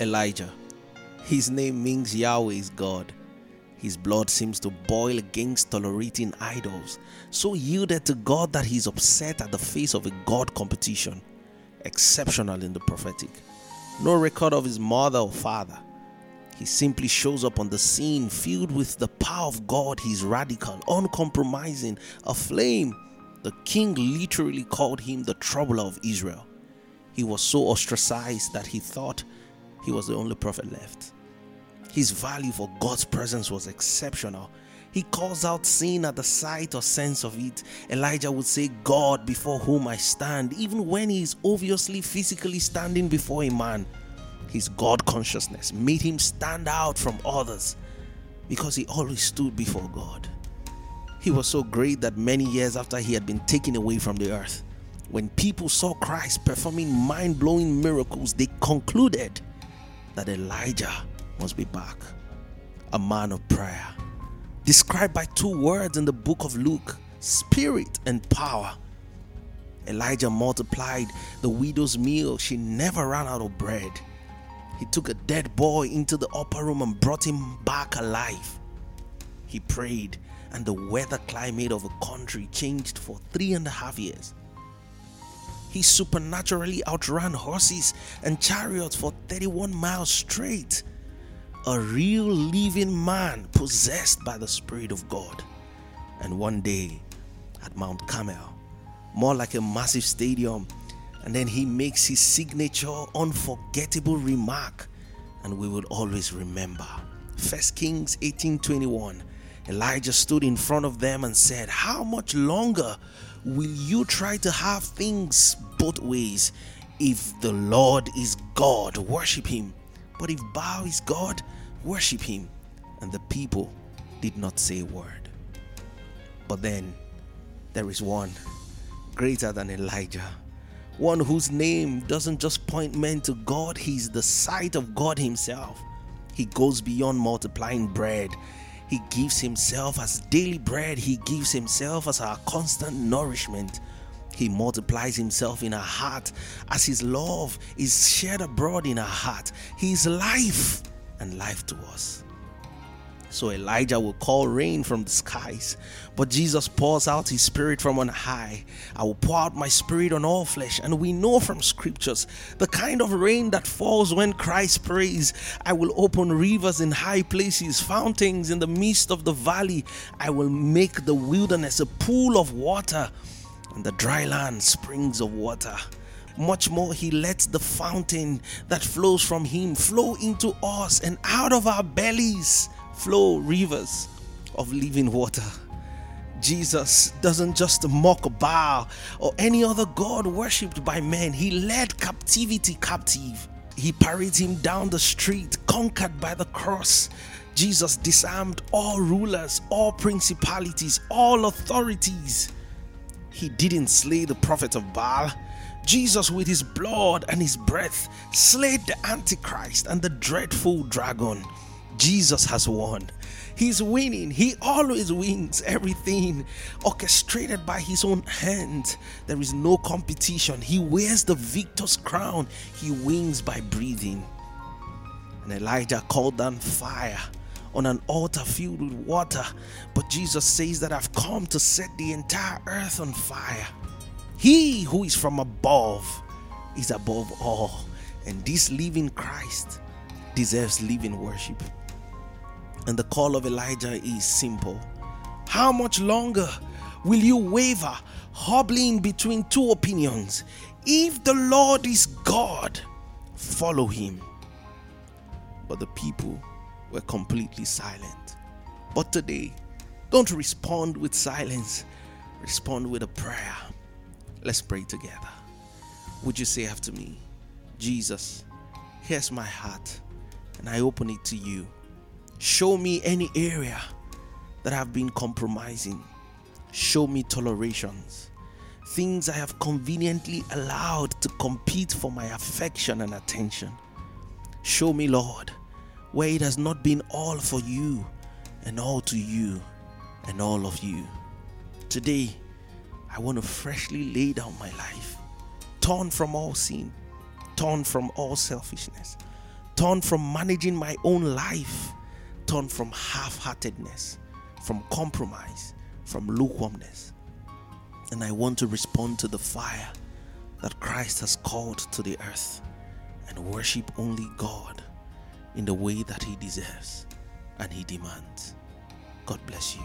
Elijah. His name means Yahweh is God. His blood seems to boil against tolerating idols, so yielded to God that he's upset at the face of a God competition. Exceptional in the prophetic. No record of his mother or father. He simply shows up on the scene filled with the power of God. He's radical, uncompromising, aflame. The king literally called him the troubler of Israel. He was so ostracized that he thought he was the only prophet left. His value for God's presence was exceptional. He calls out sin at the sight or sense of it. Elijah would say, God before whom I stand, even when he is obviously physically standing before a man. His God consciousness made him stand out from others because he always stood before God. He was so great that many years after he had been taken away from the earth, when people saw Christ performing mind blowing miracles, they concluded that Elijah must be back. A man of prayer, described by two words in the book of Luke spirit and power. Elijah multiplied the widow's meal, she never ran out of bread. He took a dead boy into the upper room and brought him back alive. He prayed, and the weather climate of a country changed for three and a half years. He supernaturally outran horses and chariots for 31 miles straight. A real living man possessed by the Spirit of God. And one day at Mount Carmel, more like a massive stadium, and then he makes his signature unforgettable remark and we will always remember. First Kings 18:21 Elijah stood in front of them and said, "How much longer will you try to have things both ways? If the Lord is God, worship him. But if Baal is God, worship him." And the people did not say a word. But then there is one greater than Elijah one whose name doesn't just point men to God, he's the sight of God himself. He goes beyond multiplying bread. He gives himself as daily bread, he gives himself as our constant nourishment. He multiplies himself in our heart as his love is shared abroad in our heart. He is life and life to us. So Elijah will call rain from the skies. But Jesus pours out his spirit from on high. I will pour out my spirit on all flesh. And we know from scriptures the kind of rain that falls when Christ prays. I will open rivers in high places, fountains in the midst of the valley. I will make the wilderness a pool of water, and the dry land springs of water much more he lets the fountain that flows from him flow into us and out of our bellies flow rivers of living water. Jesus doesn't just mock Baal or any other god worshipped by men. He led captivity captive. He parried him down the street, conquered by the cross. Jesus disarmed all rulers, all principalities, all authorities. He didn't slay the prophet of Baal. Jesus, with his blood and his breath, slayed the Antichrist and the dreadful dragon. Jesus has won. He's winning. He always wins everything orchestrated by his own hand. There is no competition. He wears the victor's crown. He wins by breathing. And Elijah called down fire on an altar filled with water. But Jesus says that I've come to set the entire earth on fire. He who is from above is above all. And this living Christ deserves living worship. And the call of Elijah is simple How much longer will you waver, hobbling between two opinions? If the Lord is God, follow him. But the people were completely silent. But today, don't respond with silence, respond with a prayer. Let's pray together. Would you say after me, Jesus, here's my heart, and I open it to you. Show me any area that I've been compromising. Show me tolerations, things I have conveniently allowed to compete for my affection and attention. Show me, Lord, where it has not been all for you and all to you and all of you. Today, I want to freshly lay down my life, torn from all sin, torn from all selfishness torn from managing my own life, turn from half heartedness, from compromise, from lukewarmness. And I want to respond to the fire that Christ has called to the earth and worship only God in the way that He deserves and He demands. God bless you.